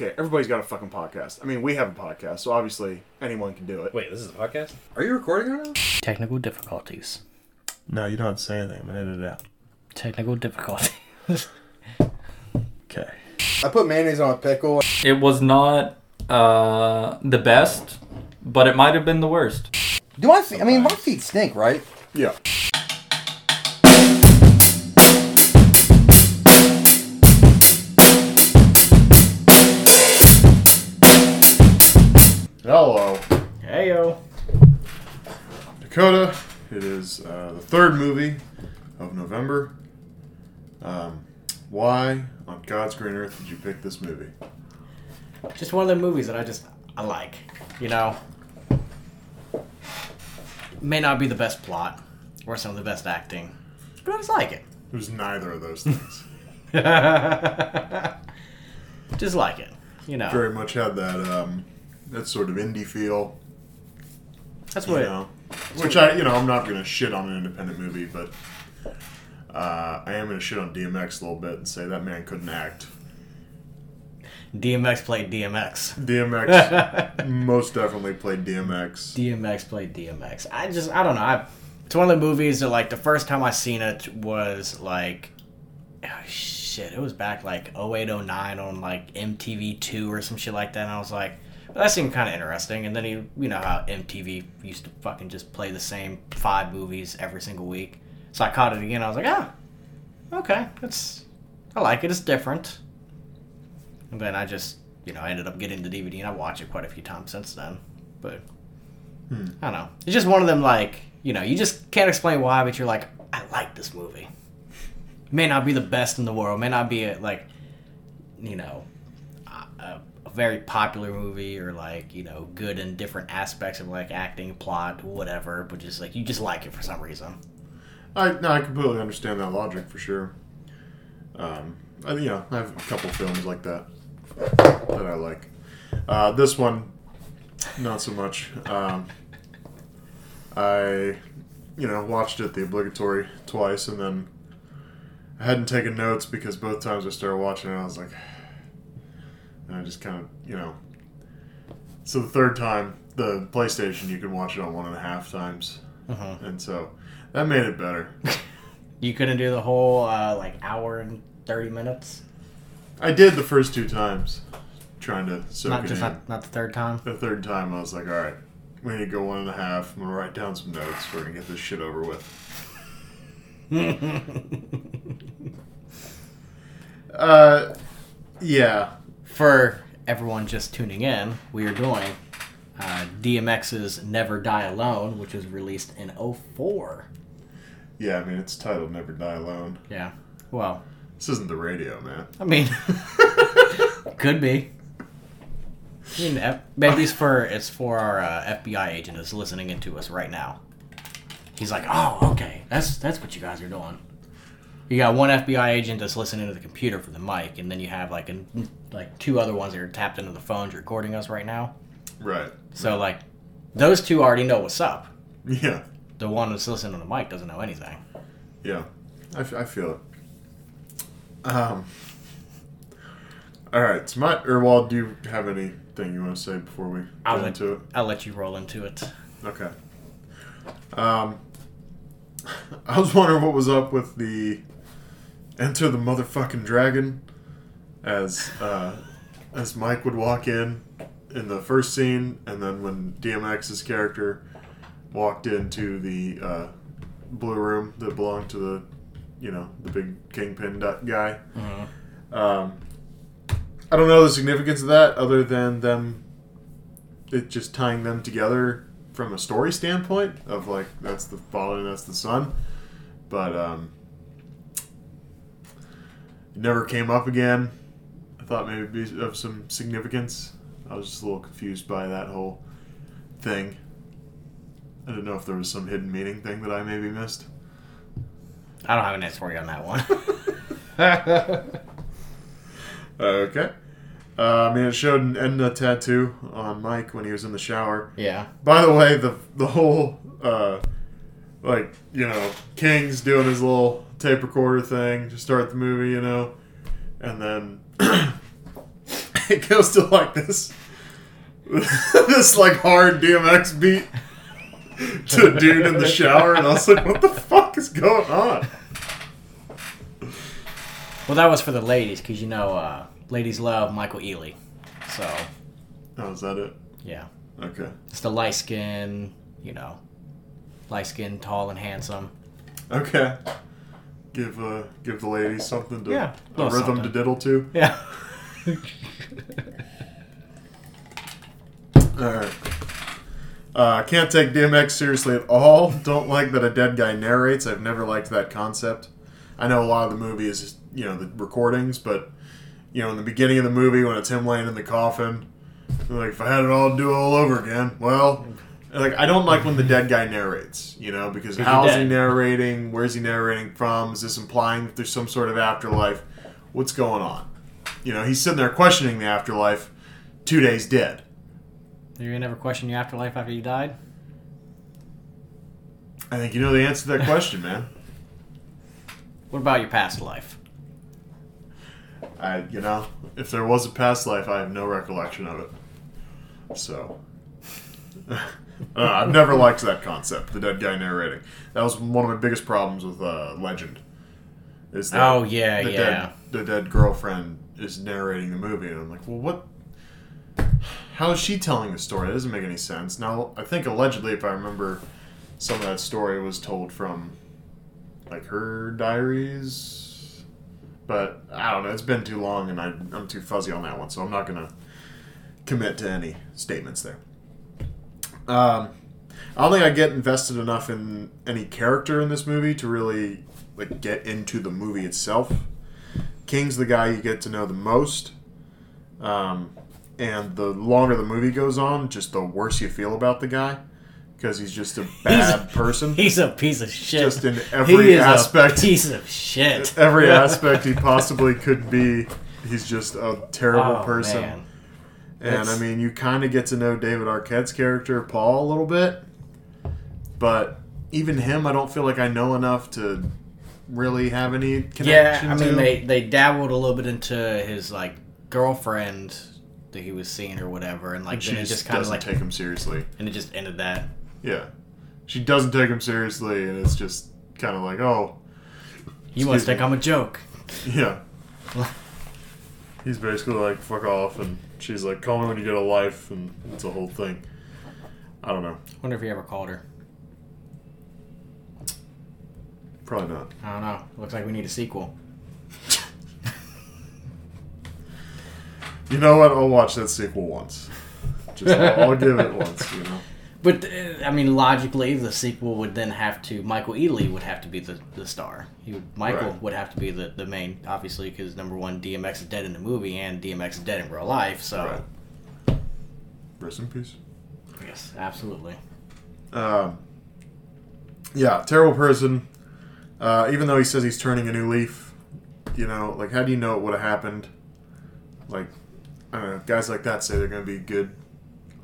okay, everybody's got a fucking podcast. I mean, we have a podcast, so obviously anyone can do it. Wait, this is a podcast? Are you recording right now? Technical difficulties. No, you don't have to say anything. I'm gonna edit it out. Technical difficulties. Okay. I put mayonnaise on a pickle. It was not uh, the best, but it might have been the worst. Do my feet? I mean, my feet stink, right? Yeah. Hello, hey yo. Dakota. It is uh, the third movie of November. Um, why on God's green earth did you pick this movie? Just one of the movies that I just I like. You know. May not be the best plot or some of the best acting, but I just like it. It was neither of those things. just like it. You know. Very much had that um, that sort of indie feel. That's you what. know, which I you know I'm not gonna shit on an independent movie, but uh, I am gonna shit on DMX a little bit and say that man couldn't act. DMX played DMX. DMX most definitely played DMX. DMX played DMX. I just I don't know. I, it's one of the movies that like the first time I seen it was like oh, shit. It was back like 0809 on like MTV2 or some shit like that. And I was like, that seemed kind of interesting. And then you you know how MTV used to fucking just play the same five movies every single week. So I caught it again. I was like, ah, okay, that's I like it. It's different. And then I just you know I ended up getting the DVD and I watched it quite a few times since then. But hmm. I don't know. It's just one of them like you know you just can't explain why, but you're like I like this movie. May not be the best in the world. May not be a, like you know a, a, very popular movie or like you know good in different aspects of like acting, plot, whatever. But just like you just like it for some reason. I no, I completely understand that logic for sure. Um, I, you know, I have a couple films like that that I like. Uh, this one, not so much. Um, I, you know, watched it the obligatory twice, and then I hadn't taken notes because both times I started watching it, I was like, and I just kind of, you know. So the third time, the PlayStation, you can watch it on one and a half times, and so that made it better. You couldn't do the whole uh, like hour and thirty minutes. I did the first two times, trying to soak Not it just in. not, not the third time. The third time, I was like, all right, we need to go one and a half. I'm gonna write down some notes. We're gonna get this shit over with. uh, yeah, For everyone just tuning in, we are doing uh, DMX's "Never Die Alone," which was released in 04. yeah. I mean, it's titled "Never Die Alone." Yeah. Well, This isn't the radio, man. I mean, could be. I mean, maybe it's for it's for our uh, FBI agent that's listening into us right now. He's like, "Oh, okay, that's that's what you guys are doing." You got one FBI agent that's listening to the computer for the mic, and then you have like an, like two other ones that are tapped into the phones recording us right now. Right. So like, those two already know what's up. Yeah. The one that's listening on the mic doesn't know anything. Yeah. I, f- I feel it. Um. All right. So my or well, do you have anything you want to say before we I'll get let, into it? I'll let you roll into it. Okay. Um, I was wondering what was up with the Enter the motherfucking dragon as uh, as Mike would walk in in the first scene, and then when DMX's character walked into the uh, blue room that belonged to the you know the big kingpin guy. Um, I don't know the significance of that other than them it just tying them together from a story standpoint of like that's the father and that's the son. But um it never came up again thought maybe be of some significance. I was just a little confused by that whole thing. I didn't know if there was some hidden meaning thing that i maybe missed. I don't have an answer for you on that one. okay. Uh, i mean it showed an Edna tattoo on mike when he was in the shower. Yeah. By the way, the the whole uh, like you know King's doing his little tape recorder thing to start the movie, you know, and then it goes to like this, this like hard DMX beat to a dude in the shower, and I was like, "What the fuck is going on?" Well, that was for the ladies, because you know, uh, ladies love Michael Ealy. So, Oh, is that it? yeah. Okay. It's the light skin, you know, light skin, tall and handsome. Okay. Give uh give the ladies something to Yeah, a little rhythm to diddle to. Yeah. Alright. Uh, can't take DMX seriously at all. Don't like that a dead guy narrates. I've never liked that concept. I know a lot of the movie is, you know, the recordings, but, you know, in the beginning of the movie when it's him laying in the coffin, like, if I had it all to do it all over again, well, like, I don't like when the dead guy narrates, you know, because how's he narrating? Where's he narrating from? Is this implying that there's some sort of afterlife? What's going on? You know, he's sitting there questioning the afterlife, two days dead. You never question your afterlife after you died? I think you know the answer to that question, man. What about your past life? I, you know, if there was a past life, I have no recollection of it. So, uh, I've never liked that concept, the dead guy narrating. That was one of my biggest problems with uh, Legend. Is that Oh, yeah, the yeah. Dead, the dead girlfriend is narrating the movie, and I'm like, well, what? How is she telling the story? That doesn't make any sense. Now, I think allegedly, if I remember, some of that story was told from like her diaries but I don't know. It's been too long, and I, I'm too fuzzy on that one, so I'm not gonna commit to any statements there. Um, I don't think I get invested enough in any character in this movie to really like get into the movie itself. King's the guy you get to know the most, um, and the longer the movie goes on, just the worse you feel about the guy because he's just a bad person. He's a piece of shit. Just in every he is aspect. A piece of shit. every aspect he possibly could be. He's just a terrible Oh, person. man. And I mean, you kind of get to know David Arquette's character, Paul, a little bit. But even him, I don't feel like I know enough to really have any connection Yeah, I mean to. they they dabbled a little bit into his like girlfriend that he was seeing or whatever, and like and she then it just kind of doesn't like take him seriously. and it just ended that. Yeah. She doesn't take him seriously, and it's just kind of like, oh, You must think me. I'm a joke. yeah. He's basically like, fuck off, and she's like, call me when you get a life, and it's a whole thing. I don't know. Wonder if he ever called her. Probably not. I don't know. Looks like we need a sequel. You know what? I'll watch that sequel once. Just I'll, I'll give it once. You know. But uh, I mean, logically, the sequel would then have to Michael Ealy would have to be the, the star. He would, Michael Right. would have to be the, the main, obviously, because number one, DMX is dead in the movie, and DMX is dead in real life. So Right. Rest in peace. yes, absolutely. Um, yeah, terrible person. Uh, even though he says he's turning a new leaf, you know, like how do you know it would have happened? Like, I don't know. Guys like that say they're going to be good.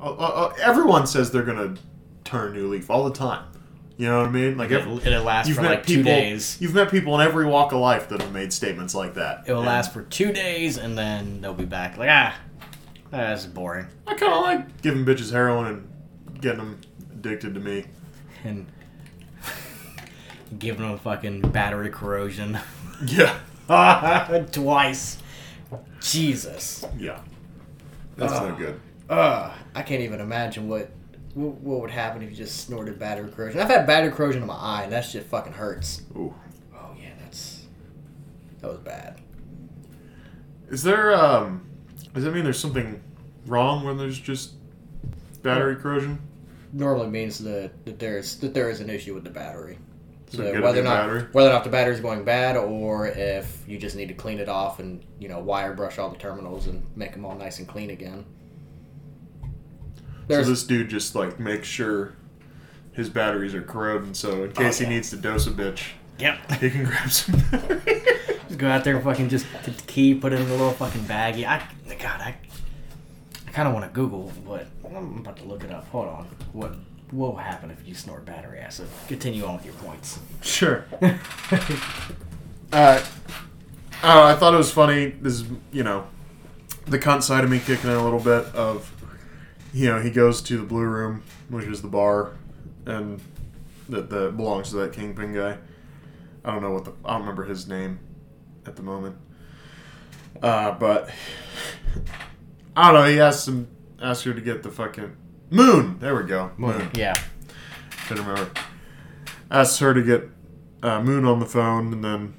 Uh, uh, uh, everyone says they're going to turn a new leaf all the time. You know what I mean? Like, It'll, it'll last you've for met like people. two days. You've met people in every walk of life that have made statements like that. It will And last for two days, and then they'll be back. Like ah, that's boring. I kind of like giving bitches heroin and getting them addicted to me. And giving them fucking battery corrosion Yeah, twice. Jesus. yeah. That's no good. Ugh, I can't even imagine what, what what would happen if you just snorted battery corrosion. I've had battery corrosion in my eye, and that shit fucking hurts. Ooh. Oh yeah, that's that was bad. Is there um does that mean there's something wrong when there's just battery corrosion? Normally means that, that there's that there is an issue with the battery. So So get a whether or new not battery? whether or not the battery's going bad, or if you just need to clean it off and you know wire brush all the terminals and make them all nice and clean again. There's so this dude just like makes sure his batteries are corroding so in oh, case yeah. he needs to dose a bitch, yep. he can grab some battery. Just go out there and fucking just get the key, put it in a little fucking baggie. I, God, I, I kind of want to Google but I'm about to look it up. Hold on. What what will happen if you snort battery acid? Continue on with your points. sure. Uh, oh, I thought it was funny. This is, you know, the cunt side of me kicking in a little bit of, you know, he goes to the blue room, which is the bar, and that that belongs to that kingpin guy. I don't know what the I don't remember his name at the moment. Uh, but I don't know. He asked him, asked her to get the fucking moon. There we go. Moon. Yeah. Couldn't remember. Asks her to get uh, Moon on the phone, and then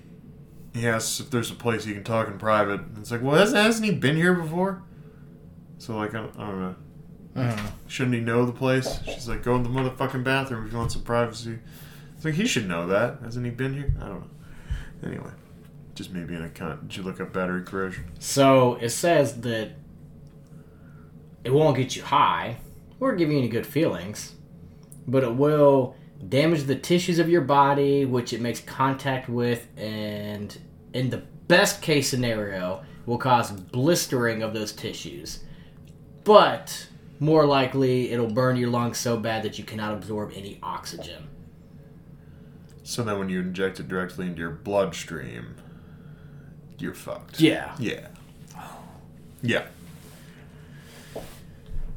he asks if there's a place he can talk in private. And it's like, well, hasn't, hasn't he been here before? So like, I don't, I don't know. Shouldn't he know the place? She's like, go in the motherfucking bathroom if you want some privacy. It's like he should know that. Hasn't he been here? I don't know. Anyway, just me being a cunt. Did you look up battery corrosion? So it says that it won't get you high or give you any good feelings, but it will damage the tissues of your body, which it makes contact with, and in the best case scenario, will cause blistering of those tissues. But more likely, it'll burn your lungs so bad that you cannot absorb any oxygen. So then when you inject it directly into your bloodstream, you're fucked. Yeah. Yeah. Yeah.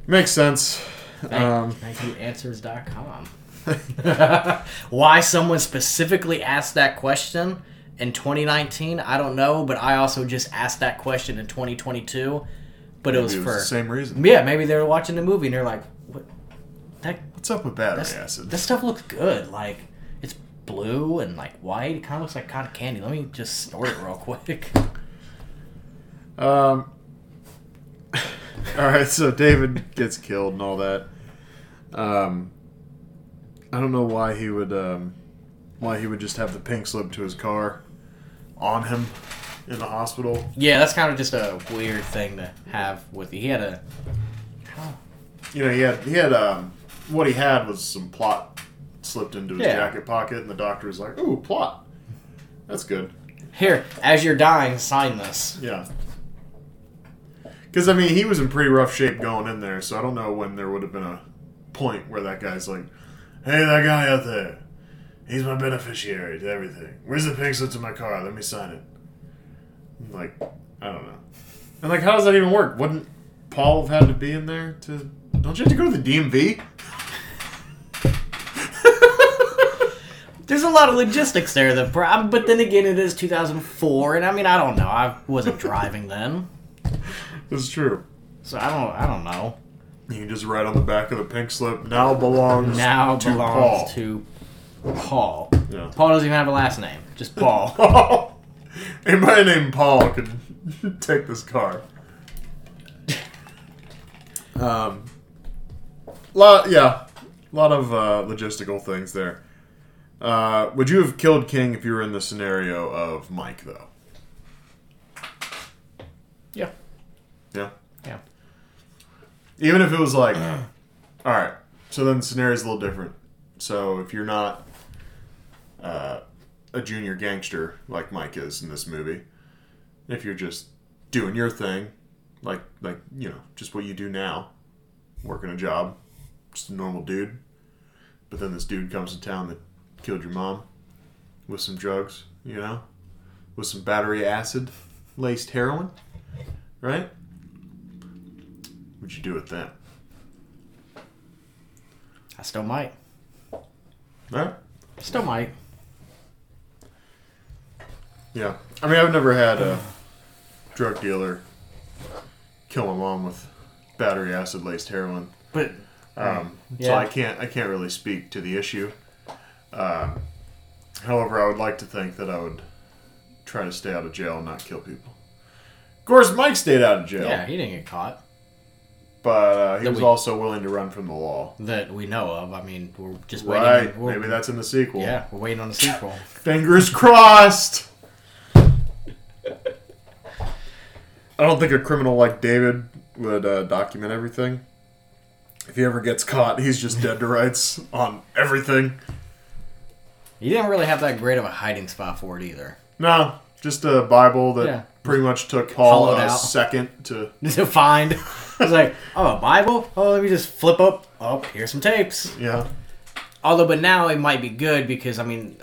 Makes sense. Thank, Um, thank you, answers.com. Why someone specifically asked that question in 2019, I don't know, but I also just asked that question in 2022. But it was maybe for. the same reason. yeah, maybe they were watching the movie and they're like, what? That, What's up with battery acid? that stuff looks good. Like, it's blue and like white. It kind of looks like cotton candy. Let me just snort it real quick. Um. all right, so David gets killed and all that. Um. I don't know why he would um, why he would just have the pink slip to his car on him in the hospital. Yeah, that's kind of just a weird thing to have with you. He had a. You know, he had he had um, what he had was some plot slipped into his Yeah. jacket pocket, and the doctor was like, "Ooh, plot. That's good." Here, as you're dying, sign this. Yeah. Because I mean, he was in pretty rough shape going in there, so I don't know when there would have been a point where that guy's like, "Hey, that guy out there, he's my beneficiary to everything. Where's the pink slip to my car? Let me sign it." Like, I don't know. And like, how does that even work? Wouldn't Paul have had to be in there to? Don't you have to go to the DMV? There's a lot of logistics there, that, but then again, it is 2004, and I mean, I don't know. I wasn't driving then, That's true. so I don't. I don't know. You can just write on the back of the pink slip. Now belongs Now to belongs Paul. to Paul. Yeah. Paul doesn't even have a last name, just Paul. Paul. Anybody named Paul could take this car. Um, lot, yeah, a lot of uh, logistical things there. Uh, would you have killed King if you were in the scenario of Mike, though? yeah, Yeah. yeah. Even if it was like, all right, so then the scenario's a little different. So if you're not uh, a junior gangster like Mike is in this movie, if you're just doing your thing, like like you know, just what you do now, working a job, just a normal dude. But then this dude comes to town that killed your mom with some drugs, you know, with some battery acid laced heroin, right? What'd you do with that? I still might. Right? Still might. Yeah. I mean, I've never had a drug dealer kill my mom with battery acid laced heroin. But Um, So I can't I can't really speak to the issue. Um, however, I would like to think that I would try to stay out of jail and not kill people. Of course, Mike stayed out of jail, yeah, he didn't get caught but uh, he That was we- also willing to run from the law. that we know of. I mean, we're just waiting. Right? we're- Maybe that's in the sequel. Yeah, we're waiting on the sequel. Fingers crossed. I don't think a criminal like David would uh, document everything. If he ever gets caught, he's just dead to rights on everything. He didn't really have that great of a hiding spot for it either. No, just a Bible that Yeah. pretty much took Paul Hollowed a out. second to. to find. I was like, oh, a Bible? Oh, let me just flip up. Oh, here's some tapes. Yeah. Although, but now it might be good because I mean,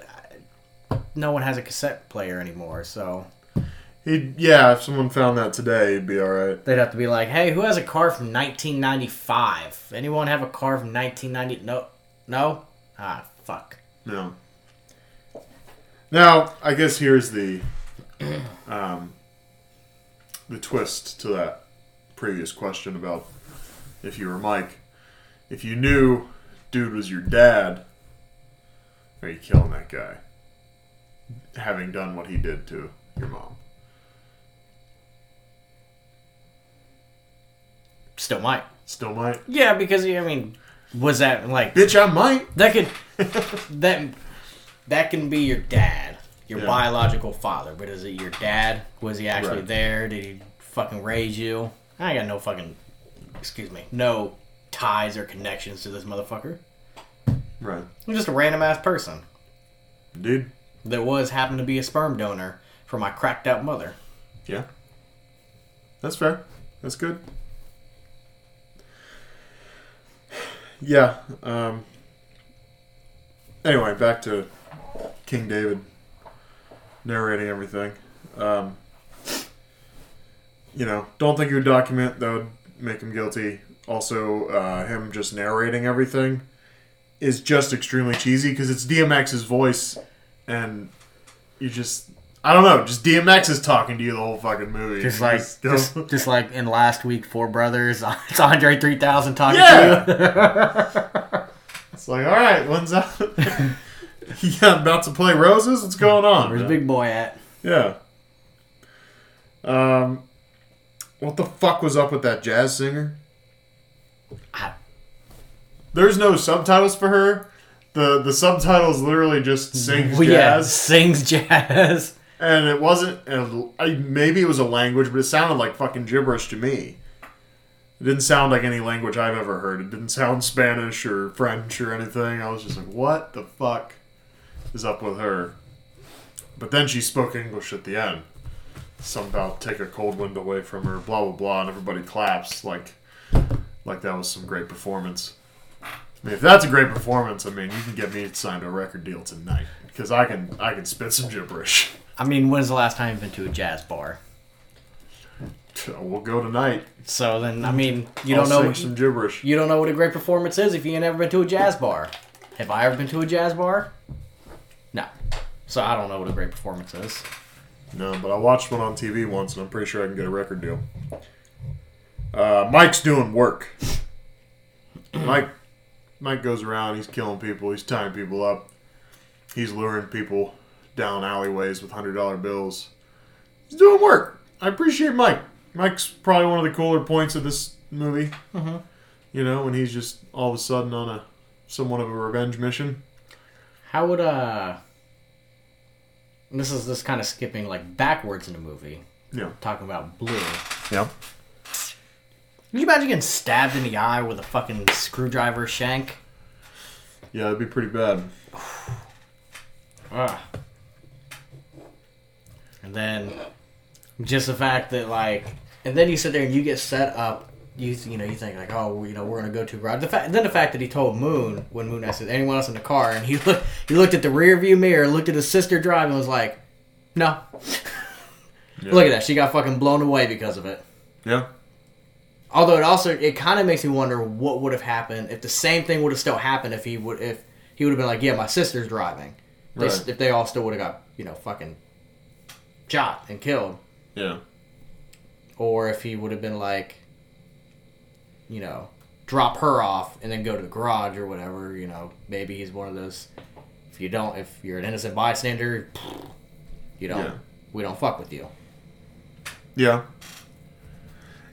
no one has a cassette player anymore. So He'd, yeah, if someone found that today, he'd be all right. They'd have to be like, "Hey, who has a car from 1995? Anyone have a car from 1990? No, no. Ah, fuck. No. Now, I guess here's the um, the twist to that previous question about if you were Mike. If you knew dude was your dad, are you killing that guy? Having done what he did to your mom. Still might. Still might. Yeah, because I mean, was that like Bitch, I might. that could that that can be your dad, your Yeah. biological father, but is it your dad? Was he actually Right. there? Did he fucking raise you? I got no fucking excuse me, no ties or connections to this motherfucker. Right. I'm just a random ass person Dude. that was happened to be a sperm donor for my cracked out mother. Yeah. That's fair. That's good. Yeah. Um, anyway, back to King David narrating everything. Um, you know, don't think he would document that would make him guilty. Also, uh, him just narrating everything is just extremely cheesy because it's DMX's voice, and you just. I don't know. Just DMX is talking to you the whole fucking movie. Just like just, just like in last week, Four Brothers, it's Andre three thousand talking Yeah. to you. It's like, all right, when's up? yeah, I'm about to play roses. What's going on? Where's man? Big Boi at? Yeah. Um, what the fuck was up with that jazz singer? I- There's no subtitles for her. the The subtitles literally just sings Well, yeah, jazz, sings jazz. and it wasn't. And maybe it was a language, but it sounded like fucking gibberish to me. It didn't sound like any language I've ever heard. It didn't sound Spanish or French or anything. I was just like, what the fuck is up with her? But then she spoke English at the end. About take a cold wind away from her, blah blah blah, and everybody claps like like that was some great performance. I mean, if that's a great performance, I mean, you can get me signed to a record deal tonight because I can I can spit some gibberish. I mean, when's the last time you've been to a jazz bar? We'll go tonight. So then, I mean, you I'll don't know what, some gibberish. you don't know what a great performance is if you ain't ever been to a jazz bar. Have I ever been to a jazz bar? No. So I don't know what a great performance is. No, but I watched one on TV once, and I'm pretty sure I can get a record deal. Uh, Mike's doing work. Mike, Mike goes around. He's killing people. He's tying people up. He's luring people down alleyways with hundred dollar bills. He's doing work. I appreciate Mike. Mike's probably one of the cooler points of this movie. Mhm. You know, when he's just all of a sudden on a somewhat of a revenge mission. How would uh? This is this kind of skipping like backwards in the movie, Yeah. talking about blue. Yeah. Can you imagine getting stabbed in the eye with a fucking screwdriver shank? Yeah, that'd be pretty bad. Ugh. And then just the fact that like, and then you sit there and you get set up. You you know you think like oh you know we're gonna go to a garage. The fact then the fact that he told Moon when Moon asked anyone else in the car and he looked he looked at the rear view mirror, looked at his sister driving, and was like, no. Yeah. Look at that, she got fucking blown away because of it. Yeah. Although it also it kind of makes me wonder what would have happened if the same thing would have still happened if he would if he would have been like yeah my sister's driving They Right. if they all still would have got you know fucking shot and killed Yeah. or if he would have been like you know drop her off and then go to the garage or whatever you know maybe he's one of those if you don't if you're an innocent bystander you don't Yeah. we don't fuck with you Yeah.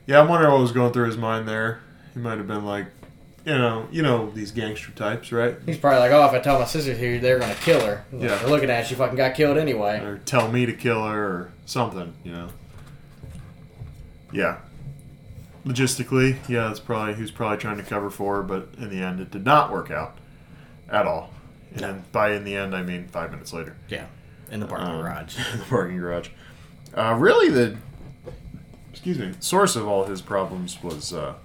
Yeah, I'm wondering what was going through his mind there. He might have been like, you know, you know these gangster types, right? he's probably like oh if I tell my sister here they're gonna kill her Yeah. They're looking at it, she fucking got killed anyway Or tell me to kill her or something, you know. Yeah. Logistically, yeah, that's probably he was probably trying to cover for her, but in the end, it did not work out at all. And by in the end, I mean five minutes later. yeah in the parking Um, garage in the parking garage. Uh, really, the excuse me source of all his problems was uh,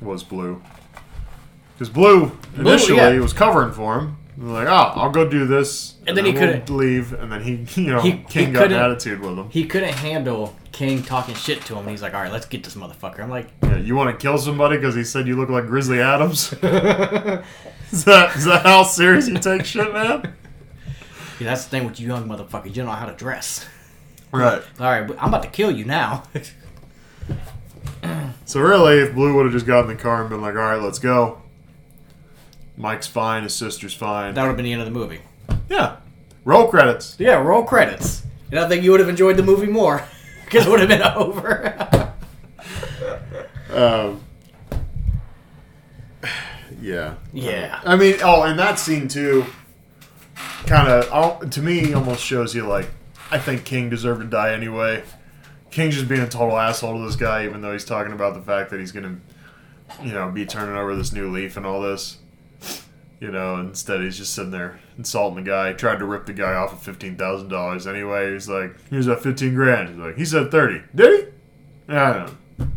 was Blue, because Blue initially yeah. was covering for him. Like, oh, I'll go do this, And then he couldn't- leave, and then he, you know, He- he King got an attitude with him. He couldn't handle King talking shit to him. And he's like, all right, let's get this motherfucker. I'm like, Yeah, you want to kill somebody because he said you look like Grizzly Adams? is that is that how serious you take shit, man? yeah, that's the thing with you young motherfuckers. You don't know how to dress. Right. All right, but I'm about to kill you now. So really, if Blue would have just gotten in the car and been like, "All right, let's go," Mike's fine, his sister's fine. that would have been the end of the movie. Yeah. Roll credits. Yeah, roll credits. And I think you would have enjoyed the movie more because it would have been over. Um, yeah. yeah. I mean, oh, and that scene too, kind of to me almost shows you like I think King deserved to die anyway. King's just being a total asshole to this guy, even though he's talking about the fact that he's gonna, you know, be turning over this new leaf and all this. You know, instead he's just sitting there insulting the guy. Tried to rip the guy off of fifteen thousand dollars anyway. He's like, "Here's that fifteen grand." He's like, "He said 30. Did he?" I don't know.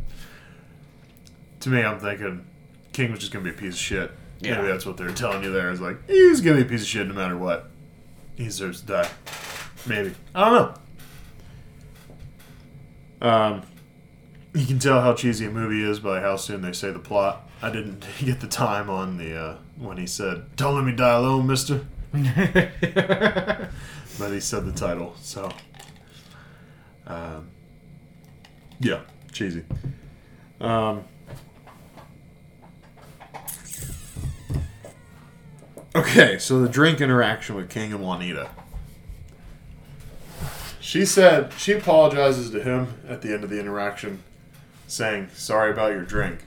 To me, I'm thinking King was just gonna be a piece of shit. Yeah. Maybe that's what they're telling you there. Is like he's gonna be a piece of shit no matter what. He deserves to die. Maybe I don't know. Um, you can tell how cheesy a movie is by how soon they say the plot. I didn't get the time on the uh, when he said, "Don't let me die alone, Mister," but he said the title. So, um, yeah, cheesy. Um, okay, so the drink interaction with King and Juanita. She said she apologizes to him at the end of the interaction, saying, Sorry about your drink.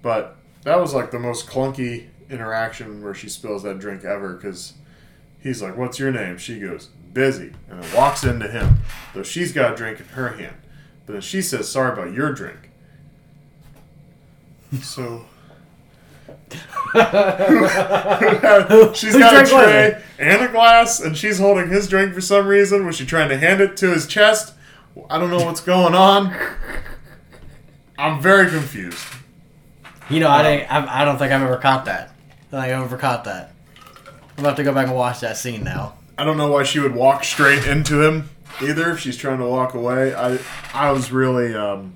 But that was like the most clunky interaction where she spills that drink ever because he's like, What's your name? She goes, Busy. And then walks into him, though she's got a drink in her hand. But then she says, Sorry about your drink. So. she's got a tray and a glass, and she's holding his drink for some reason. Was she trying to hand it to his chest? I don't know what's going on. I'm very confused. You know, I um, didn't, I, I don't think I've ever caught that. I don't I've ever caught that. I'm about to go back and watch that scene now. I don't know why she would walk straight into him either. If she's trying to walk away, I I was really um,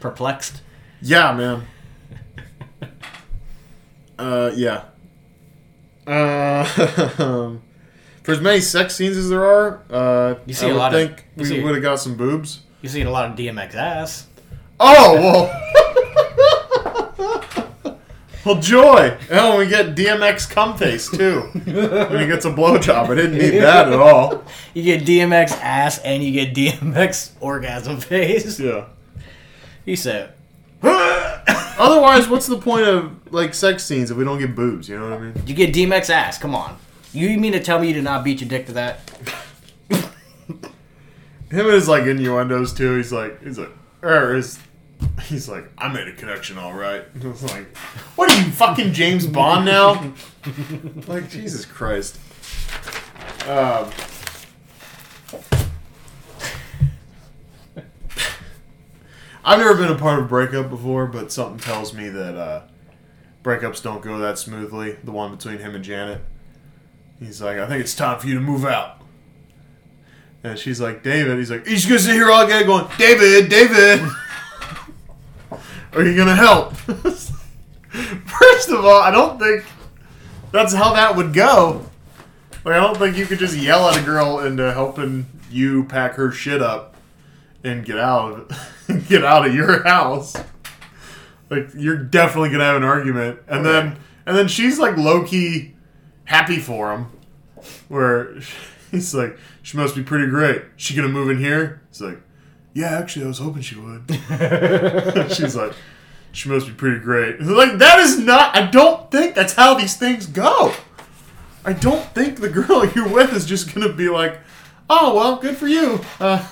Perplexed. yeah, man. Uh, yeah. Uh, for as many sex scenes as there are, uh, You see I a lot think you we would have got some boobs. You seen a lot of DMX ass. Oh well. well, joy. Oh, we get DMX cum face too when he gets a blowjob. I didn't need that at all. You get DMX ass and you get DMX orgasm face. Yeah. He said, Otherwise, what's the point of like sex scenes if we don't get boobs? You know what I mean? You get DMX ass. Come on. You mean to tell me you did not beat your dick to that? Him and his like innuendos too. He's like, he's like, or is he's like, I made a connection, all right. I was like, what are you fucking James Bond now? like Jesus Christ. Um. I've never been a part of a breakup before, but something tells me that uh, breakups don't go that smoothly. The one between him and Janet. He's like, I think it's time for you to move out. And she's like, David. He's like, he's gonna sit here all day going, David, David. Are you gonna help? First of all, I don't think that's how that would go. Like, I don't think you could just yell at a girl into helping you pack her shit up and get out of get out of your house. Like, you're definitely gonna have an argument, and then and then she's like low key happy for him, where he's like, she must be pretty great. She gonna move in here? It's like, yeah, actually, I was hoping she would. She's like, she must be pretty great. Like that is not. I don't think that's how these things go. I don't think the girl you're with is just gonna be like, oh well, good for you. Uh,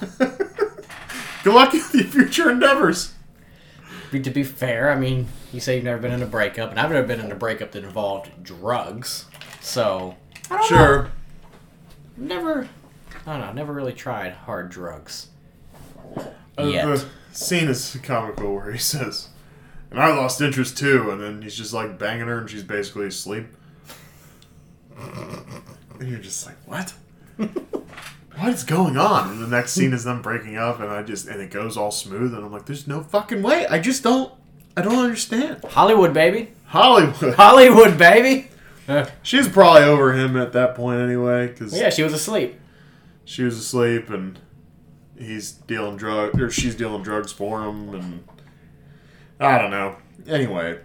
good luck with your future endeavors. Be- To be fair, I mean, you say you've never been in a breakup, and I've never been in a breakup that involved drugs. So, I don't know. Sure. Never, I don't know, never really tried hard drugs. Uh, Yet. the scene is comical where he says, "And I lost interest too," and then he's just like banging her, and she's basically asleep. And you're just like, what? what is going on? And the next scene is them breaking up, and I just and it goes all smooth, and I'm like, there's no fucking way. I just don't. I don't understand. Hollywood, baby. Hollywood. Hollywood, baby. She's probably over him at that point anyway, because Yeah, she was asleep. she was asleep and he's dealing drug or she's dealing drugs for him, and I don't know. Anyway,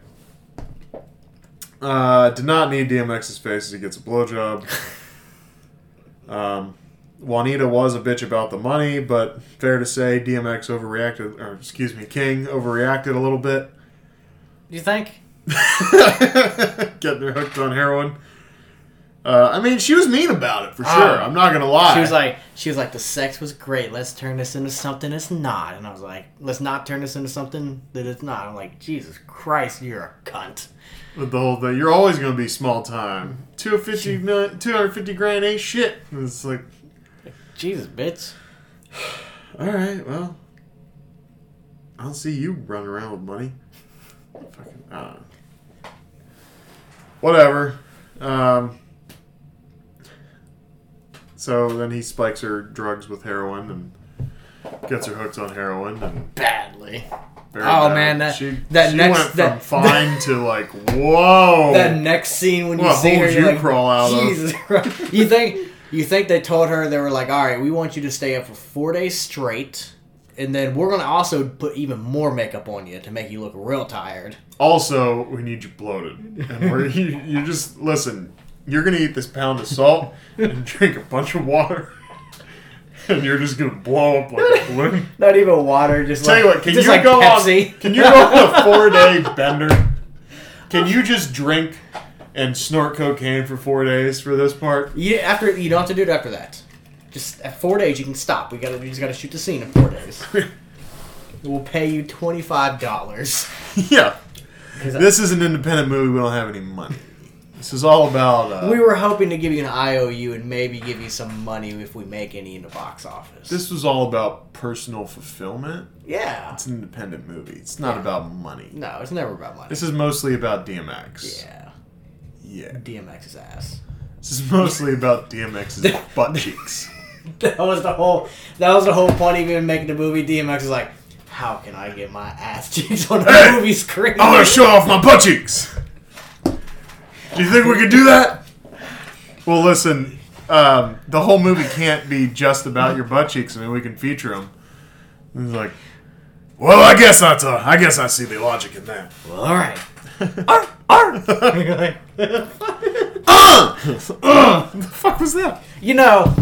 uh, did not need DMX's face as he gets a blowjob. Um, Juanita was a bitch about the money, but fair to say DMX overreacted, or excuse me, King overreacted a little bit. You think? Getting her hooked on heroin. Uh, I mean, she was mean about it for sure. Ah. I'm not gonna lie. She was like, she was like, the sex was great. Let's turn this into something it's not. And I was like, let's not turn this into something that it's not. I'm like, Jesus Christ, you're a cunt. with the whole thing. You're always gonna be small time. 250 million, 250 grand ain't shit. And it's like, Jesus, bitch. all right, well, I don't see you running around with money. Fucking, uh, whatever. Um, so then he spikes her drugs with heroin and gets her hooked on heroin and Badly. very Oh, bad. man, that- she, that she next- went from that- fine to like whoa. That next scene when you What see her, holes you're you like, crawl out of? Jesus Christ. You think you think they told her they were like, all right, we want you to stay up for four days straight, and then we're gonna also put even more makeup on you to make you look real tired. Also, we need you bloated, and we're, you, you just listen. You're gonna eat this pound of salt and drink a bunch of water, and you're just gonna blow up like a balloon. Not even water, just Tell like you what, can you like go Pepsi. on? Can you go on a four day bender? Can you just drink and snort cocaine for four days for this part? You after you don't have to do it after that. Just at four days you can stop. We gotta we just gotta shoot the scene in four days. we'll pay you twenty five dollars. yeah. This is an independent movie. We don't have any money. This is all about. Uh, We were hoping to give you an IOU and maybe give you some money if we make any in the box office. this was all about personal fulfillment. yeah. It's an independent movie. It's not about money. No, it's never about money. This is mostly about DMX. yeah. Yeah. DMX's ass. This is mostly about DMX's butt cheeks. That was the whole. That was the whole point of even making the movie. DMX is like, how can I get my ass cheeks on the Hey! movie screen? I want to show off my butt cheeks. Do you think we could do that? Well, listen. Um, the whole movie can't be just about your butt cheeks. I mean, we can feature them. He's like, well, I guess that's uh, I guess I see the logic in that. Well, all right. arr, arr. Uh! What the fuck was that? you know,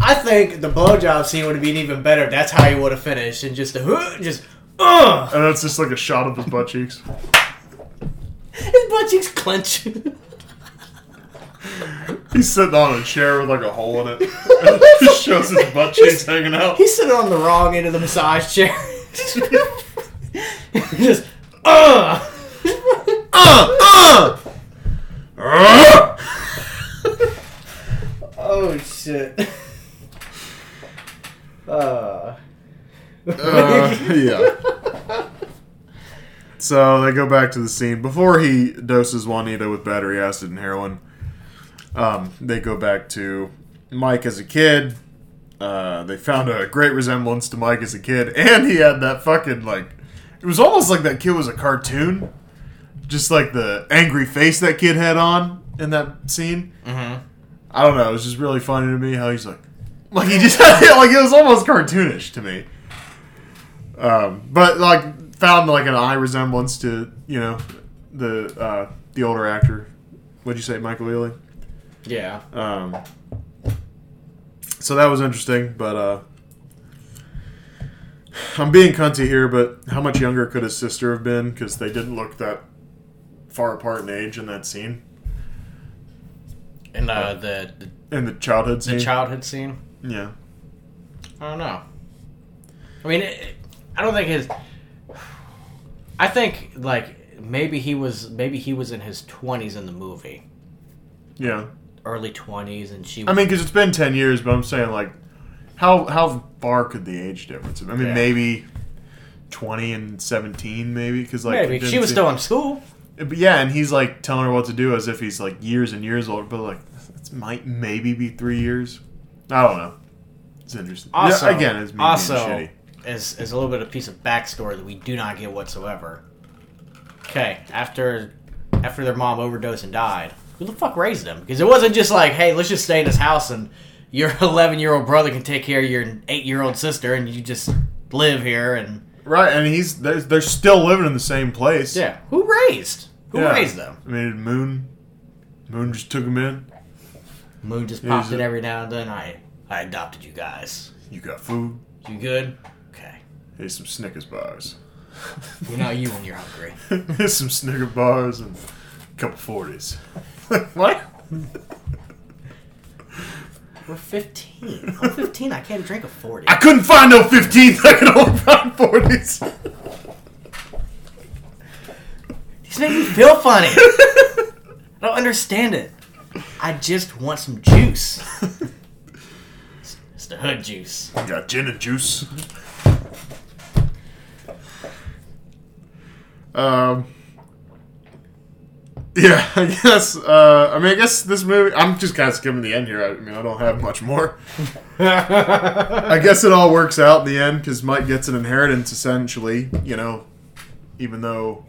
I think the blowjob scene would have been even better. if That's how he would have finished, and just a just. Uh, And that's just like a shot of his butt cheeks. His butt cheeks clench. He's sitting on a chair with like a hole in it. And it just shows his butt cheeks hanging out. He's sitting on the wrong end of the massage chair. just uh. Uh, uh! Uh! Oh shit. Uh. Uh, yeah. So they go back to the scene before he doses Juanita with battery acid and heroin. Um, they go back to Mike as a kid. Uh, they found a great resemblance to Mike as a kid, and he had that fucking like. It was almost like that kid was a cartoon, just like the angry face that kid had on in that scene. Mm-hmm. I don't know. It was just really funny to me how he's like, like he just had like it was almost cartoonish to me. Um, but like found like an eye resemblance to you know the uh, the older actor. What'd you say, Michael Ealy? Yeah. Um, so that was interesting, but uh, I'm being cunty here. But how much younger could his sister have been? Because they didn't look that far apart in age in that scene, In uh, the, the in the childhood the scene. childhood scene. yeah. I don't know. I mean, it, I don't think his. I think like maybe he was maybe he was in his twenties in the movie, Yeah. early twenties, and she. I mean, because it's been ten years, but I'm saying like, how how far could the age difference? I mean, Yeah. maybe twenty and seventeen, maybe because like maybe didn't she was seem- still in school. but yeah, and he's like telling her what to do as if he's like years and years older, but like it might maybe be three years. I don't know. It's interesting. Also, Yeah, again, it's me also being shitty. Is is a little bit of piece of backstory that we do not get whatsoever. Okay, after after their mom overdosed and died, who the fuck raised them? Because it wasn't just like, hey, let's just stay in this house and your 11 year old brother can take care of your eight year old sister and you just live here and Right, and he's they're, they're still living in the same place. yeah. Who raised? Who Yeah. raised them? I mean, Moon, Moon just took him in. Moon just Yeah, he's in a- every now and then. I I adopted you guys. You got food. You good? Here's some Snickers bars. You not you when you're hungry. Here's some Snicker bars and a couple forties. what? We're 15. I'm 15. I can't drink a 40. I couldn't find no 15th. I could only find 40s. These make me feel funny. I don't understand it. I just want some juice. It's- It's the hood juice. I got gin and juice. Um. Yeah, I guess. Uh, I mean, I guess this movie. I'm just kind of skimming the end here. I, I mean, I don't have much more. I guess it all works out in the end because Mike gets an inheritance essentially. You know, even though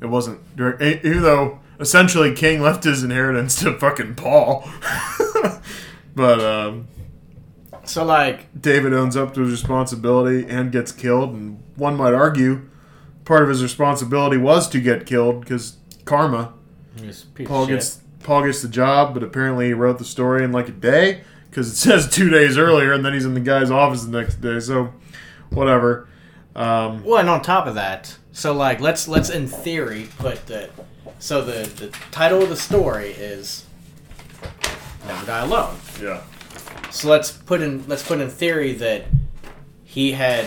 it wasn't direct, even though essentially King left his inheritance to fucking Paul. but um, So, like, David owns up to his responsibility and gets killed, and one might argue part of his responsibility was to get killed because karma. Paul gets Paul gets the job, but apparently he wrote the story in like a day because it says two days earlier, and then he's in the guy's office the next day. So, whatever. Um, Well, and on top of that, so like, let's let's in theory put that. So the the title of the story is "Never Die Alone." yeah. So let's put in let's put in theory that he had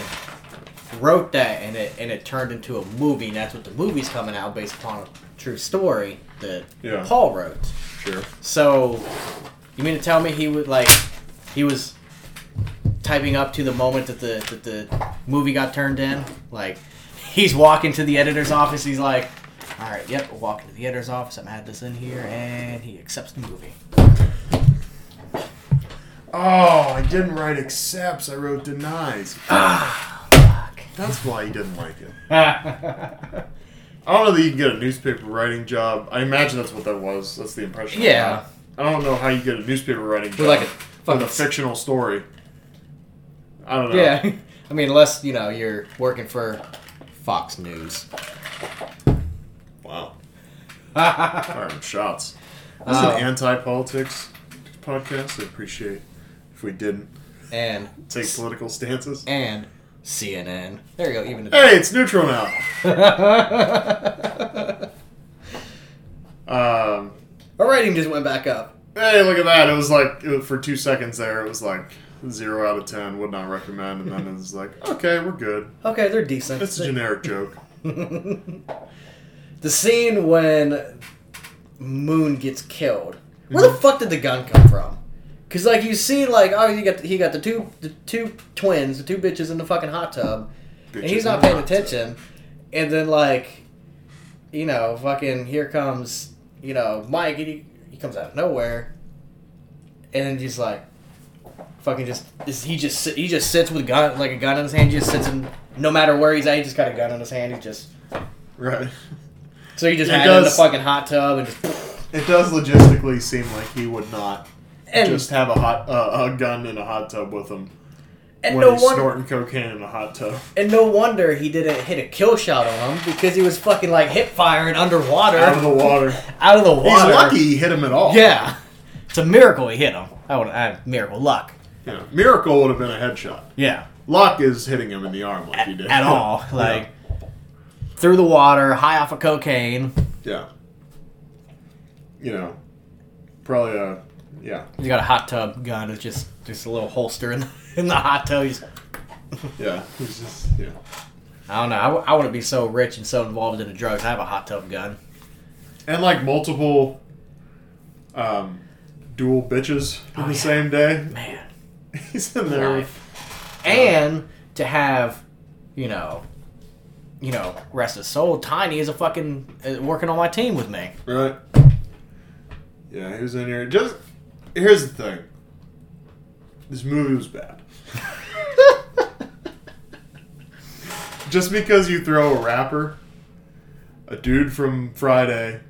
wrote that and it and it turned into a movie. And that's what the movie's coming out based upon a true story that Yeah. Paul wrote. Sure. So you mean to tell me he would like he was typing up to the moment that the that the movie got turned in? Like he's walking to the editor's office. He's like, "All right, yep, we'll walk into the editor's office. I'm add this in here," and he accepts the movie. Oh, I didn't write accepts. I wrote denies. Fuck. That's why he didn't like it. I don't know that you can get a newspaper writing job. I imagine that's what that was. That's the impression. Yeah. got. I don't know how you get a newspaper writing job like a with a fictional story. I don't know. Yeah, I mean, unless you know you're working for Fox News. Wow. Firing shots. This is an um, anti-politics podcast. I appreciate if we didn't and take political stances. and CNN. There you go. Even Hey, it's neutral now. Um, our rating just went back up. hey, look at that. It was like, it for two seconds there, it was like zero out of ten, would not recommend. And then it was like, okay, we're good. Okay, they're decent. It's a generic joke. the scene when Moon gets killed. Where the fuck did the gun come from? Cause like you see, like oh, he got he got the two the two twins, the two bitches in the fucking hot tub, and he's not paying attention. And then like, you know, fucking here comes you know Mike, and he he comes out of nowhere, and he's like, fucking just is he just he just sits with a gun like a gun in his hand, he just sits in no matter where he's at, he just got a gun in his hand, he just tub. Right. so he just It had it in the fucking hot tub and just It does logistically seem like he would not and just have a hot uh, a gun in a hot tub with him and when no he's wonder snorting cocaine in a hot tub. and no wonder he didn't hit a kill shot on him because he was fucking like hip firing underwater Out of the water. out of the water. He's lucky he hit him at all. Yeah, it's a miracle he hit him. I would uh, miracle luck. Yeah. Miracle would have been a headshot. Yeah, Luck is hitting him in the arm like he did. at all like through the water, high off of cocaine. Yeah. You know, probably uh yeah, He's got a hot tub gun. It's just just a little holster in the, in the hot tub. He's, yeah. He's just yeah. I don't know. I, w- I wouldn't be so rich and so involved in the drugs. I have a hot tub gun. And like multiple um dual bitches in Oh, the yeah. same day. Man, He's in there. life. and to have, you know, you know, rest his soul, Tiny is a fucking uh, working on my team with me. Right. Yeah, he was in here. Just here's the thing. This movie was bad. Just because you throw a rapper, a dude from Friday,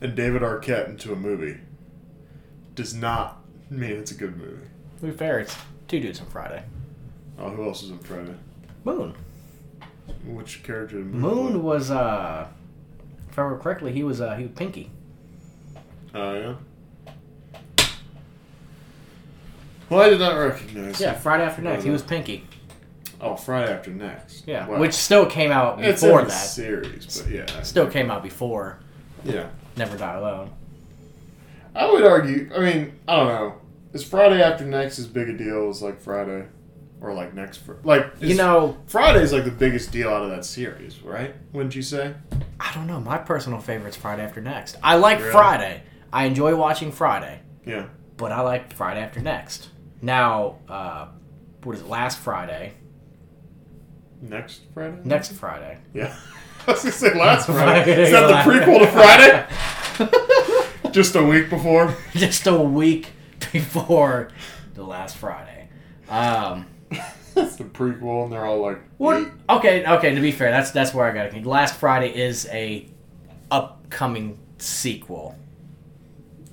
and David Arquette into a movie does not mean it's a good movie. To be fair, it's two dudes on Friday. Oh, who else is in Friday? Moon. Which character? did Moon was uh, if I remember correctly, he was uh, he was Pinky. Oh yeah. Well, I did not recognize. Yeah. Friday after next, he was Pinky. Oh, Friday after next. Yeah, Wow. which still came out it's before in the that. series, but yeah, Still came out before yeah. Never Die Alone. I would argue. I mean, I don't know. Is Friday after next as big a deal as like Friday, or like next? Fr- like You is- know, Friday's like the biggest deal out of that series, right? Wouldn't you say? I don't know. My personal favorite's Friday After Next. I like Really? Friday. I enjoy watching Friday, Yeah. but I like Friday After Next. Now, uh, what is it? Last Friday, Next Friday. next Friday. Yeah. I was gonna say last Friday. Is that the prequel to Friday? Just a week before. Just a week before the last Friday. Um, That's the prequel, and they're all like, what? eight. Okay, okay. To be fair, that's that's where I got it. Last Friday is a upcoming sequel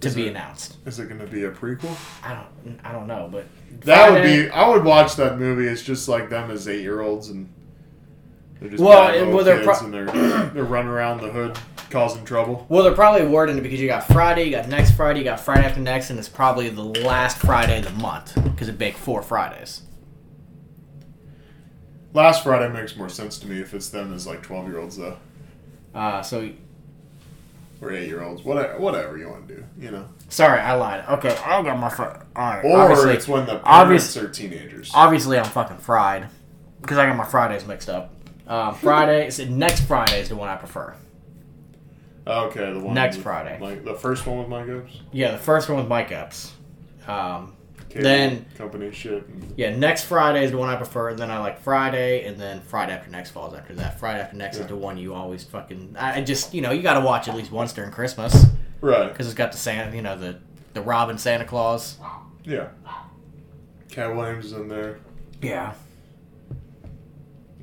to Is be it? announced. Is it gonna be a prequel? I don't I don't know, but That would be. I would watch that movie. It's just like them as eight year olds, and they're just Well, well, they're kids, pro- and they're they're running around the hood causing trouble. Well, they're probably wording it because you got Friday, you got next Friday, you got Friday after next, and it's probably the last Friday of the month because it big four Fridays. Last Friday makes more sense to me if it's them as like twelve year olds though, Uh, so or eight year olds. Whatever, whatever you want to do, you know. sorry, I lied. Okay, I got my fr- all right. Or obviously, it's when the obvious- parents are teenagers. obviously I'm fucking fried because I got my Fridays mixed up. Uh, Friday, next Friday is the one I prefer. okay, the one Next with, Friday. like the first one with Mike Epps. Yeah, the first one with Mike Epps. Um, Cable Then- company shit. And, yeah, next Friday is the one I prefer. Then I like Friday, and then Friday after next falls after that. Friday after next Yeah. is the one you always fucking. I just you know you got to watch at least once during Christmas. right. because it's got the Santa, you know, the the Robin Santa Claus. Yeah. Katt Williams is in there. Yeah,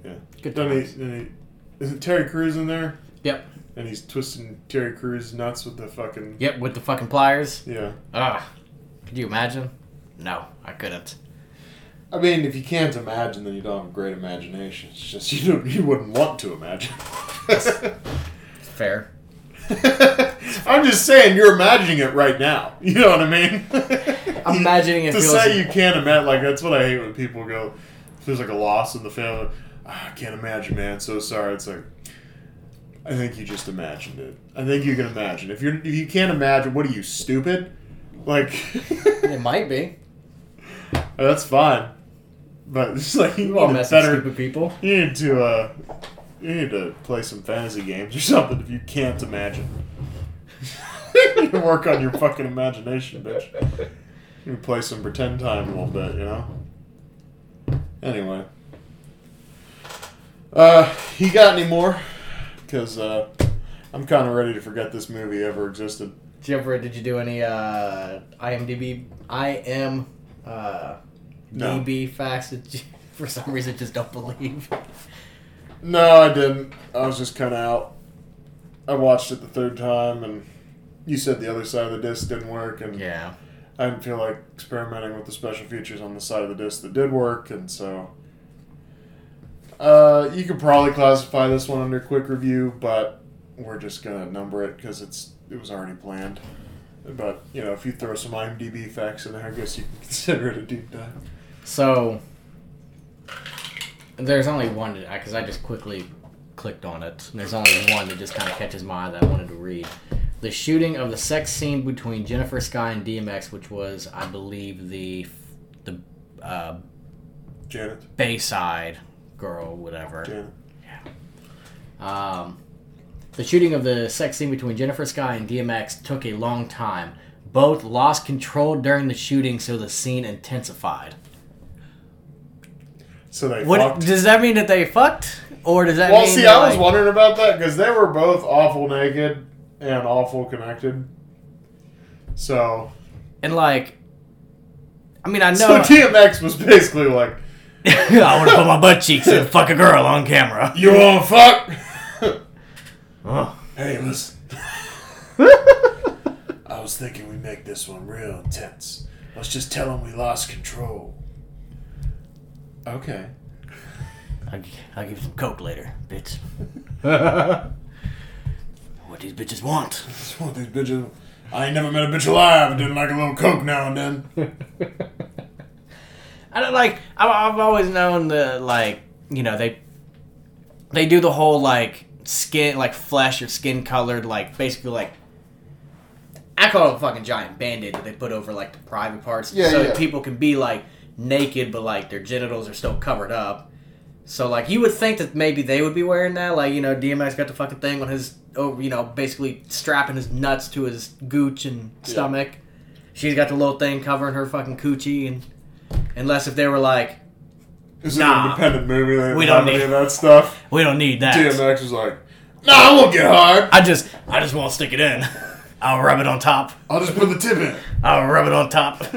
Yeah. good Then he, times. then he, is it Terry Crews in there? Yep, And he's twisting Terry Crews nuts with the fucking. yep, with the fucking pliers. Yeah. Ah, could you imagine? No, I couldn't. I mean, if you can't imagine, then you don't have a great imagination. It's just you don't, you wouldn't want to imagine. Fair. I'm just saying, you're imagining it right now. You know what I mean? I'm imagining it to feels- say you can't imagine, like that's what I hate when people go. There's like a loss in the family, "Ah, I can't imagine, man. So sorry. It's like. I think you just imagined it. I think you can imagine. If you're if you can't imagine, what are you stupid? Like It might be. That's fine, but it's like you You all need messing better. stupid people. You need to uh, you need to play some fantasy games or something if you can't imagine. you need to work on your fucking imagination, bitch. You play some pretend time a little bit, you know. Anyway, uh, you got any more? Because uh, I'm kind of ready to forget this movie ever existed. Did you ever? Did you do any uh, IMDb? I am uh, No. DB facts that you, for some reason just don't believe. No, I didn't. I was just kind of out. I watched it the third time, and you said the other side of the disc didn't work, and Yeah. I didn't feel like experimenting with the special features on the side of the disc that did work, and so. Uh, you could probably classify this one under quick review, but we're just gonna number it because it's it was already planned. But you know, if you throw some IMDb facts in there, I guess you can consider it a deep dive. So there's only one because I just quickly clicked on it. There's only one that just kind of catches my eye that I wanted to read. The shooting of the sex scene between Jennifer Sky and DMX, which was, I believe, the the uh, Janet, Bayside girl, whatever. Janet. Um, the shooting of the sex scene between Jennifer Sky and DMX took a long time. Both lost control during the shooting, so the scene intensified. So they What fucked. does that mean that they fucked? or does that Well, see, I was like- wondering about that because they were both awful naked and awful connected. So, and like, I mean, I know so DMX was basically like, I want to put my butt cheeks and fuck a girl on camera. "You want to fuck?" Oh. hey, listen. I was thinking we make this one real intense. Let's just tell them we lost control. Okay. I'll, I'll give you some coke later, bitch. what these bitches want? Just want these bitches. I ain't never met a bitch alive that didn't like a little coke now and then. I don't like. I, I've always known the like. You know they. They do the whole like skin, like flesh or skin colored, like basically like. I call it a fucking giant band-aid that they put over like the private parts, Yeah, so yeah. people can be like naked, but like their genitals are still covered up. So like you would think that maybe they would be wearing that, like you know DMX got the fucking thing on his, oh you know basically strapping his nuts to his gooch and stomach. She's got the little thing covering her fucking coochie, and unless if they were like, It's Nah. an independent movie. They We we don't don't any need- of that stuff. we don't need that. DMX is like, "Nah, I won't get hard. I just I just won't stick it in. I'll rub it on top. I'll just put the tip in." I'll rub it on top.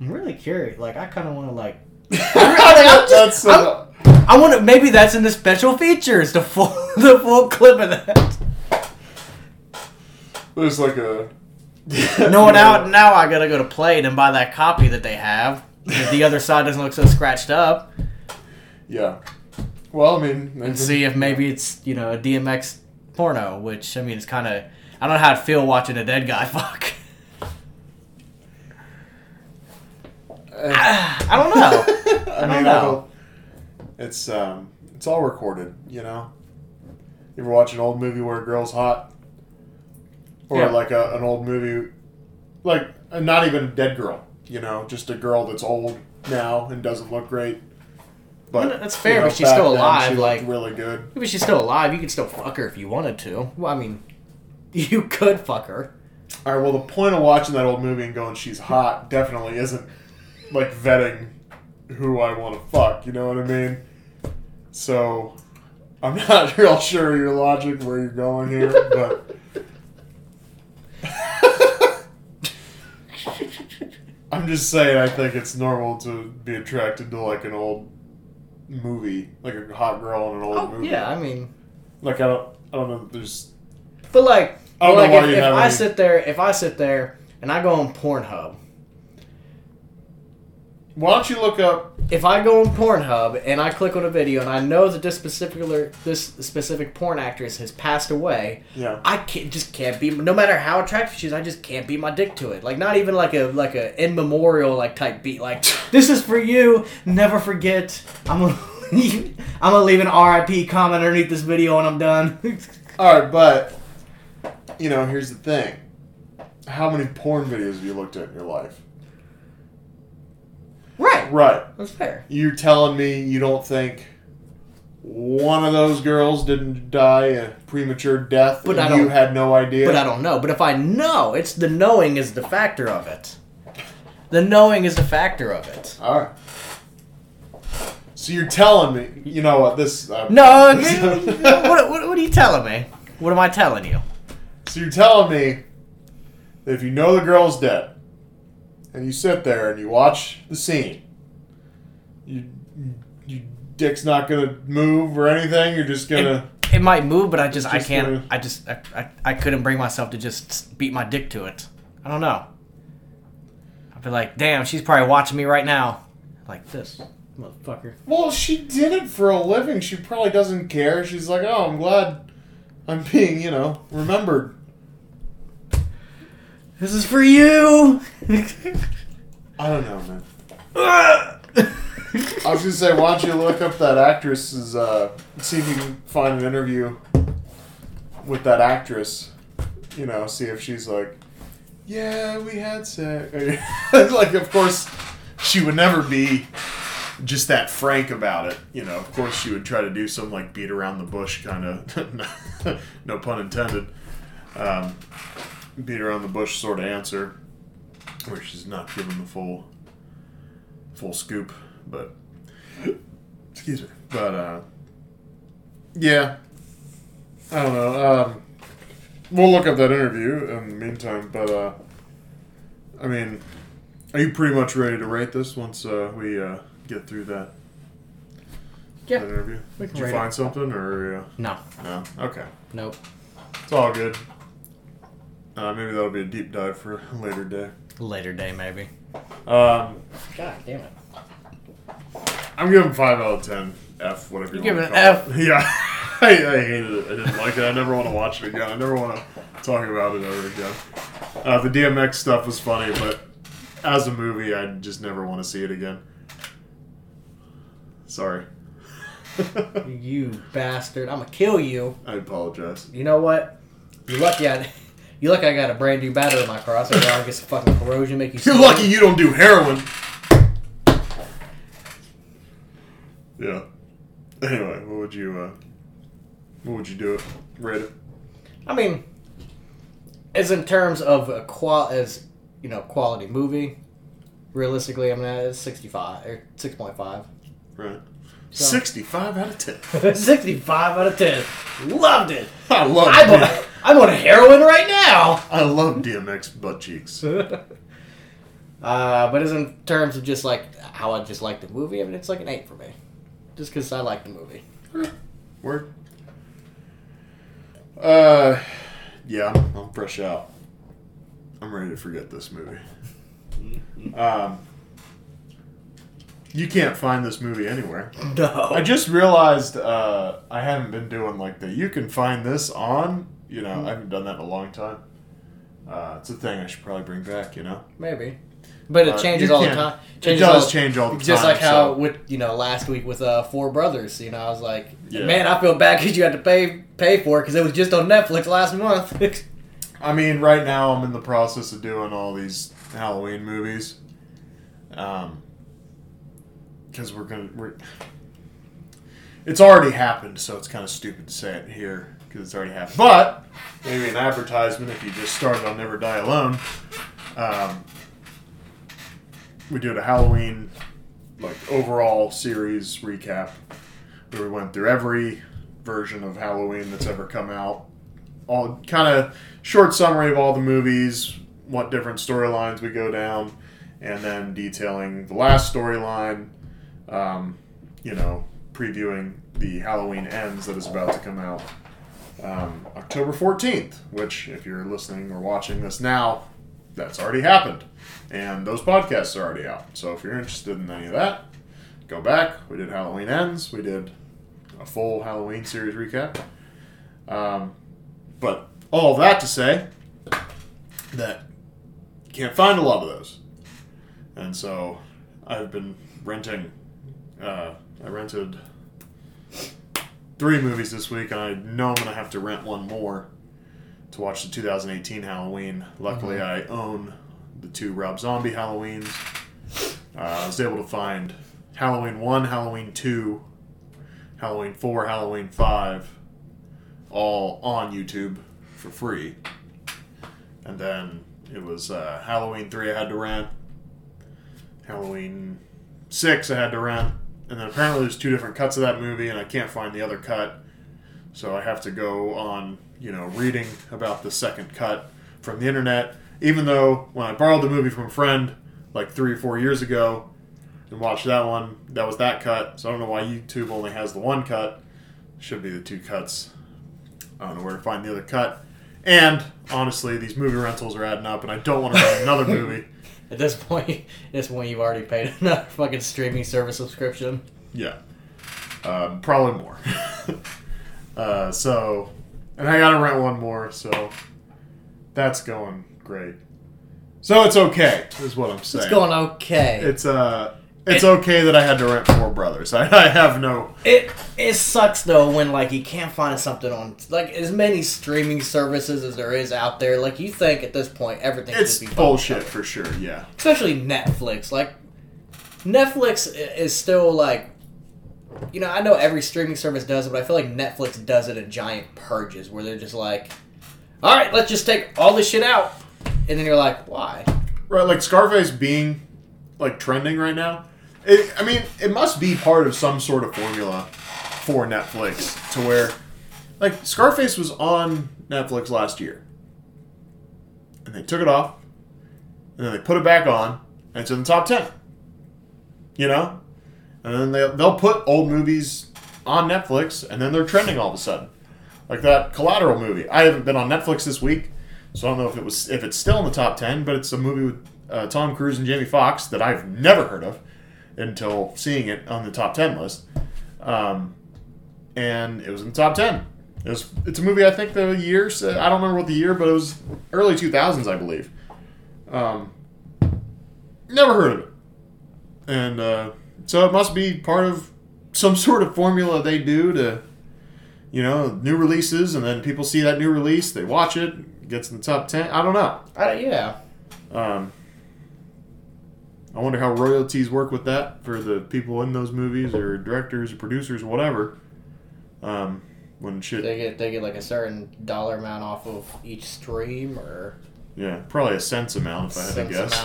I'm really curious. Like I kind of want to like. That's so. I want to. Maybe that's in the special features. The full the full clip of that. There's like a. No one out now. I gotta go to Play and buy that copy that they have. If the other side doesn't look so scratched up, Yeah. Well, I mean, and see if maybe it's you know a DMX porno. Which I mean, it's kind of. I don't know how to feel watching a dead guy fuck. I don't know. I, don't mean, don't. It's um, it's all recorded, you know. You ever watch an old movie where a girl's hot, or Yeah. like a, an old movie, like not even a dead girl, you know, just a girl that's old now and doesn't look great. Well, that's fair, but she's still alive, She like- really good. If she's still alive, you could still fuck her if you wanted to. Well, I mean, you could fuck her. All right. Well, the point of watching that old movie and going, "She's hot," definitely isn't like vetting who I want to fuck. You know what I mean? So, I'm not real sure your logic where you're going here, but I'm just saying I think it's normal to be attracted to like an old movie, like a hot girl in an old Oh, movie. yeah, I mean, Like I don't, I don't know. There's but like, I don't like know why if, you if have I any- sit there, if I sit there and I go on Pornhub, why don't you look up? if I go on Pornhub and I click on a video and I know that this particular this specific porn actress has passed away, Yeah. I can't just can't be no matter how attractive she is, I just can't beat my dick to it. Like not even like a like a in memorial like type beat. Like this is for you. Never forget. I'm gonna leave, I'm gonna leave an RIP comment underneath this video and I'm done. All right, but you know, here's the thing: how many porn videos have you looked at in your life? Right. That's fair. You're telling me you don't think one of those girls didn't die a premature death, But and I you had no idea. But I don't know. But if I know, it's the knowing is the factor of it. The knowing is the factor of it. All right. So you're telling me, you know what? This uh, No, what, what, what are you telling me? What am I telling you? So you're telling me that if you know the girl's dead, and you sit there and you watch the scene, you, you dick's not gonna move or anything. You're just gonna. It might move, but I just, I can't. gonna- I just I, I, I couldn't bring myself to just beat my dick to it. I don't know. I'd be like, damn, she's probably watching me right now, like this, motherfucker. Well, she did it for a living. She probably doesn't care. She's like, oh, I'm glad I'm being, you know, remembered. This is for you. I don't know, man. I was gonna say, why don't you look up that actress's, uh, see if you can find an interview with that actress. You know, see if she's like, yeah, we had sex. like, of course, she would never be just that frank about it. You know, of course, she would try to do some like beat around the bush kind of, no pun intended, um, beat around the bush sort of answer, where she's not giving the full full scoop, but Excuse me. But uh, yeah, I don't know. Um, we'll look up that interview in the meantime. But uh, I mean, are you pretty much ready to rate this once uh, we uh, get through that? Yeah. That interview. We can Did you rate find something or uh, No. no? Okay, Nope. it's all good. Uh, maybe that'll be a deep dive for a later day. Later day, maybe. Um, God damn it. I'm giving five out of ten. F whatever you, You want give to call it. Yeah, I, I hated it. I didn't like it. I never want to watch it again. I never want to talk about it ever again. Uh, the DMX stuff was funny, but as a movie, I just never want to see it again. Sorry. You bastard. I'm gonna kill you. I apologize. You know what? You lucky I you lucky I got a brand new battery in my car, I don't get some fucking corrosion, make you You're lucky you don't do heroin. Yeah. Anyway, what would you uh, what would you do it? Rate it? I mean, as in terms of a qual as you know, quality movie, realistically, I'm at 65 or 6.5. Right. So- 65 out of 10. 65 out of 10. Loved it. I love it. I'm on, I'm on heroin right now. I love DMX butt cheeks. uh, but as in terms of just like how I just like the movie, I mean, it's like an 8 for me. Just because I like the movie. Word. Uh, yeah, I'm, fresh out. I'm ready to forget this movie. Um, you can't find this movie anywhere. No. I just realized uh, I haven't been doing like the you can find this on. You know, I haven't done that in a long time. Uh, it's a thing I should probably bring back. You know, Maybe. But it Uh, changes all the time. it does all- change all the time. Just like how so- with you know last week with uh Four Brothers, you know, I was like, Yeah. man, I feel bad because you had to pay pay for it because it was just on Netflix last month. I mean, right now I'm in the process of doing all these Halloween movies. Um, because we're gonna we're. It's already happened, so it's kind of stupid to say it here because it's already happened. But maybe an advertisement if you just started on Never Die Alone. Um, we did a Halloween like overall series recap where we went through every version of Halloween that's ever come out all kind of short summary of all the movies, what different storylines we go down, and then detailing the last storyline. Um, you know, previewing the Halloween Ends that is about to come out um, October fourteenth. Which, if you're listening or watching this now, that's already happened, and those podcasts are already out. So if you're interested in any of that, go back. We did Halloween Ends. We did a full Halloween series recap. Um, but all that to say that you can't find a lot of those. And so I've been renting. Uh, I rented three movies this week, and I know I'm going to have to rent one more to watch the 2018 Halloween. Luckily, I own the two Rob Zombie Halloweens. Uh, I was able to find Halloween 1, Halloween 2, Halloween 4, Halloween 5 all on YouTube for free. And then it was uh, Halloween 3 I had to rent. Halloween 6 I had to rent. And then apparently there's two different cuts of that movie and I can't find the other cut. So I have to go on, you know, reading about the second cut from the internet. Even though when I borrowed the movie from a friend like three or four years ago and watched that one, that was that cut. So I don't know why YouTube only has the one cut. Should be the two cuts. I don't know where to find the other cut. And honestly, these movie rentals are adding up, and I don't want to rent another movie. At this point, at this point, you've already paid another fucking streaming service subscription. Yeah, um, probably more. uh, so, and I gotta rent one more, so that's going great. So it's okay, is what I'm saying. It's going okay. It's uh, it's okay that I had to rent Four Brothers. I, I have no. It it sucks though when like you can't find something on like as many streaming services as there is out there. Like you think at this point everything It's should be bullshit for sure. Yeah. especially Netflix. Like Netflix is still like you know I know every streaming service does it, but I feel like Netflix does it in giant purges where they're just like, all right, let's just take all this shit out, and then you're like, why? Right, like Scarface being like trending right now. It, I mean, it must be part of some sort of formula for Netflix to where, like, Scarface was on Netflix last year, and they took it off, and then they put it back on, and it's in the top ten. You know, and then they they'll put old movies on Netflix, and then they're trending all of a sudden, like that Collateral movie. I haven't been on Netflix this week, so I don't know if it was if it's still in the top ten, but it's a movie with uh, Tom Cruise and Jamie Foxx that I've never heard of until seeing it on the top 10 list. Um, and it was in the top 10. It was, it's a movie I think the year, I don't remember what the year, but it was early 2000s, I believe. Um, never heard of it. And uh, so it must be part of some sort of formula they do to, you know, new releases, and then people see that new release, they watch it gets in the top 10. I don't know. I, yeah. Um, I wonder how royalties work with that for the people in those movies or directors or producers or whatever. Um, when shit, They get they get like a certain dollar amount off of each stream or yeah, probably a cents amount if I had to guess.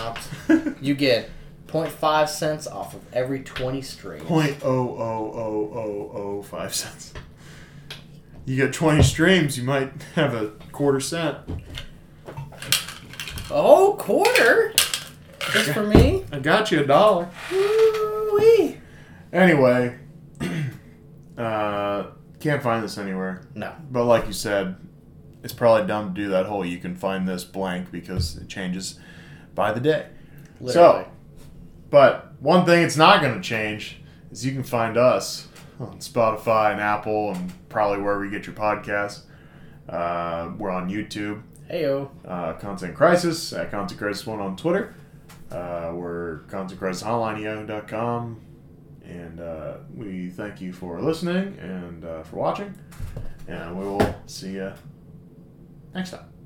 amount. You get 0.5 cents off of every 20 streams. Point oh oh oh oh oh five cents. You get twenty streams, you might have a quarter cent. Oh, quarter? Just for me? I got you a dollar. Woo-wee. Anyway, uh, can't find this anywhere. No. But like you said, it's probably dumb to do that whole you can find this blank because it changes by the day. Literally. So, but one thing it's not going to change is you can find us on Spotify and Apple and probably where we get your podcasts. Uh, we're on YouTube, Heyo. uh, Content Crisis at Content Crisis One on Twitter. Uh, we're Content Crisis Online Yahoo.com. And uh, we thank you for listening and uh, for watching. And we will see you next time.